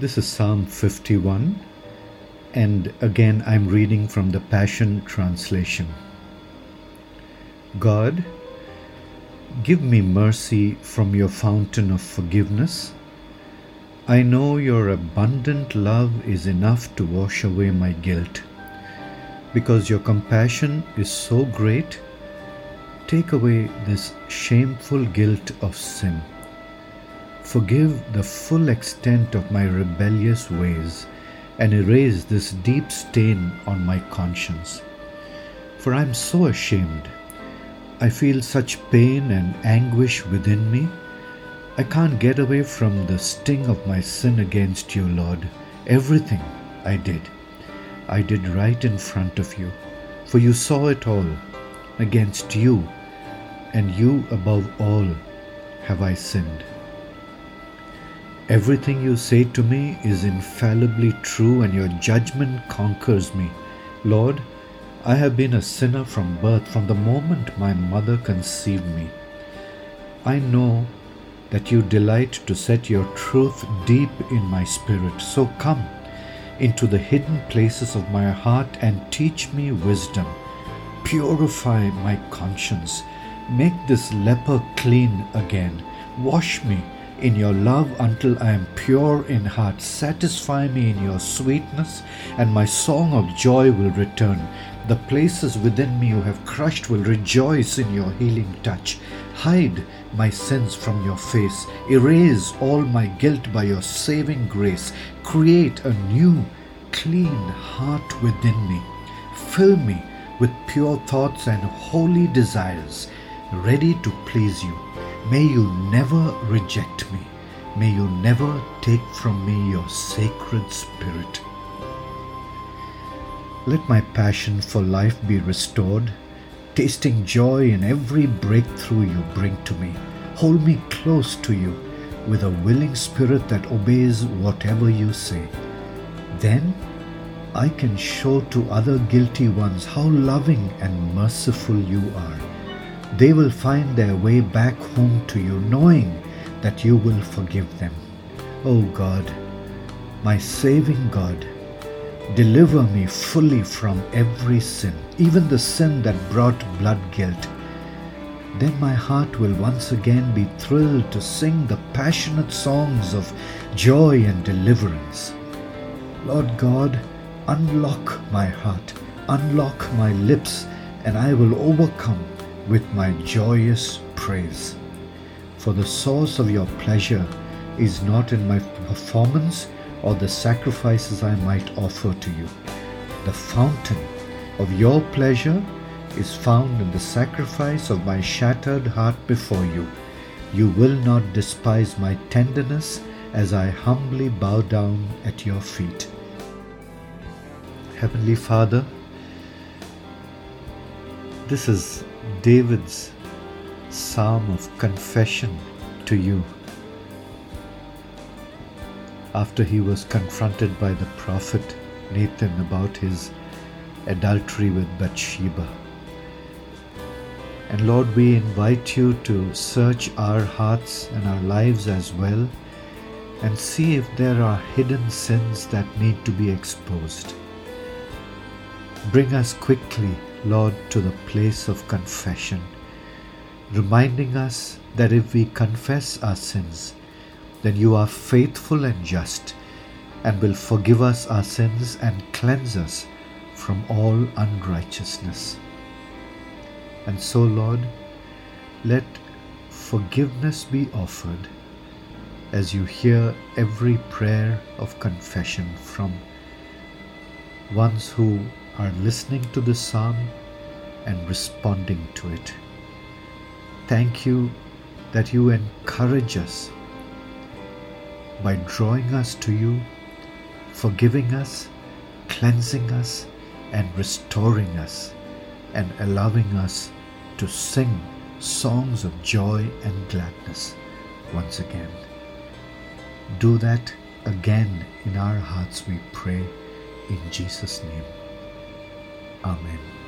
This is Psalm 51, and again I'm reading from the Passion Translation. God, give me mercy from your fountain of forgiveness. I know your abundant love is enough to wash away my guilt. Because your compassion is so great, take away this shameful guilt of sin. Forgive the full extent of my rebellious ways and erase this deep stain on my conscience. For I am so ashamed. I feel such pain and anguish within me. I can't get away from the sting of my sin against you, Lord. Everything I did, I did right in front of you, for you saw it all. Against you, and you above all, have I sinned. Everything you say to me is infallibly true, and your judgment conquers me. Lord, I have been a sinner from birth, from the moment my mother conceived me. I know that you delight to set your truth deep in my spirit. So come into the hidden places of my heart and teach me wisdom. Purify my conscience. Make this leper clean again. Wash me in your love until I am pure in heart. Satisfy me in your sweetness, and my song of joy will return. The places within me you have crushed will rejoice in your healing touch. Hide my sins from your face. Erase all my guilt by your saving grace. Create a new, clean heart within me. Fill me with pure thoughts and holy desires, ready to please you. May you never reject me. May you never take from me your sacred spirit. Let my passion for life be restored, tasting joy in every breakthrough you bring to me. Hold me close to you with a willing spirit that obeys whatever you say. Then I can show to other guilty ones how loving and merciful you are they will find their way back home to you, knowing that you will forgive them. Oh God, my saving God, deliver me fully from every sin, even the sin that brought blood guilt. Then my heart will once again be thrilled to sing the passionate songs of joy and deliverance. Lord God, unlock my heart, unlock my lips, and I will overcome with my joyous praise. For the source of your pleasure is not in my performance or the sacrifices I might offer to you. The fountain of your pleasure is found in the sacrifice of my shattered heart before you. You will not despise my tenderness as I humbly bow down at your feet. Heavenly Father, this is David's psalm of confession to you after he was confronted by the prophet Nathan about his adultery with Bathsheba. And Lord, we invite you to search our hearts and our lives as well and see if there are hidden sins that need to be exposed. Bring us quickly Lord, to the place of confession, reminding us that if we confess our sins, then you are faithful and just and will forgive us our sins and cleanse us from all unrighteousness. And so, Lord, let forgiveness be offered as you hear every prayer of confession from ones who are listening to the psalm and responding to it. Thank you that you encourage us by drawing us to you, forgiving us, cleansing us, and restoring us, and allowing us to sing songs of joy and gladness once again. Do that again in our hearts, we pray, in Jesus' name. Amen.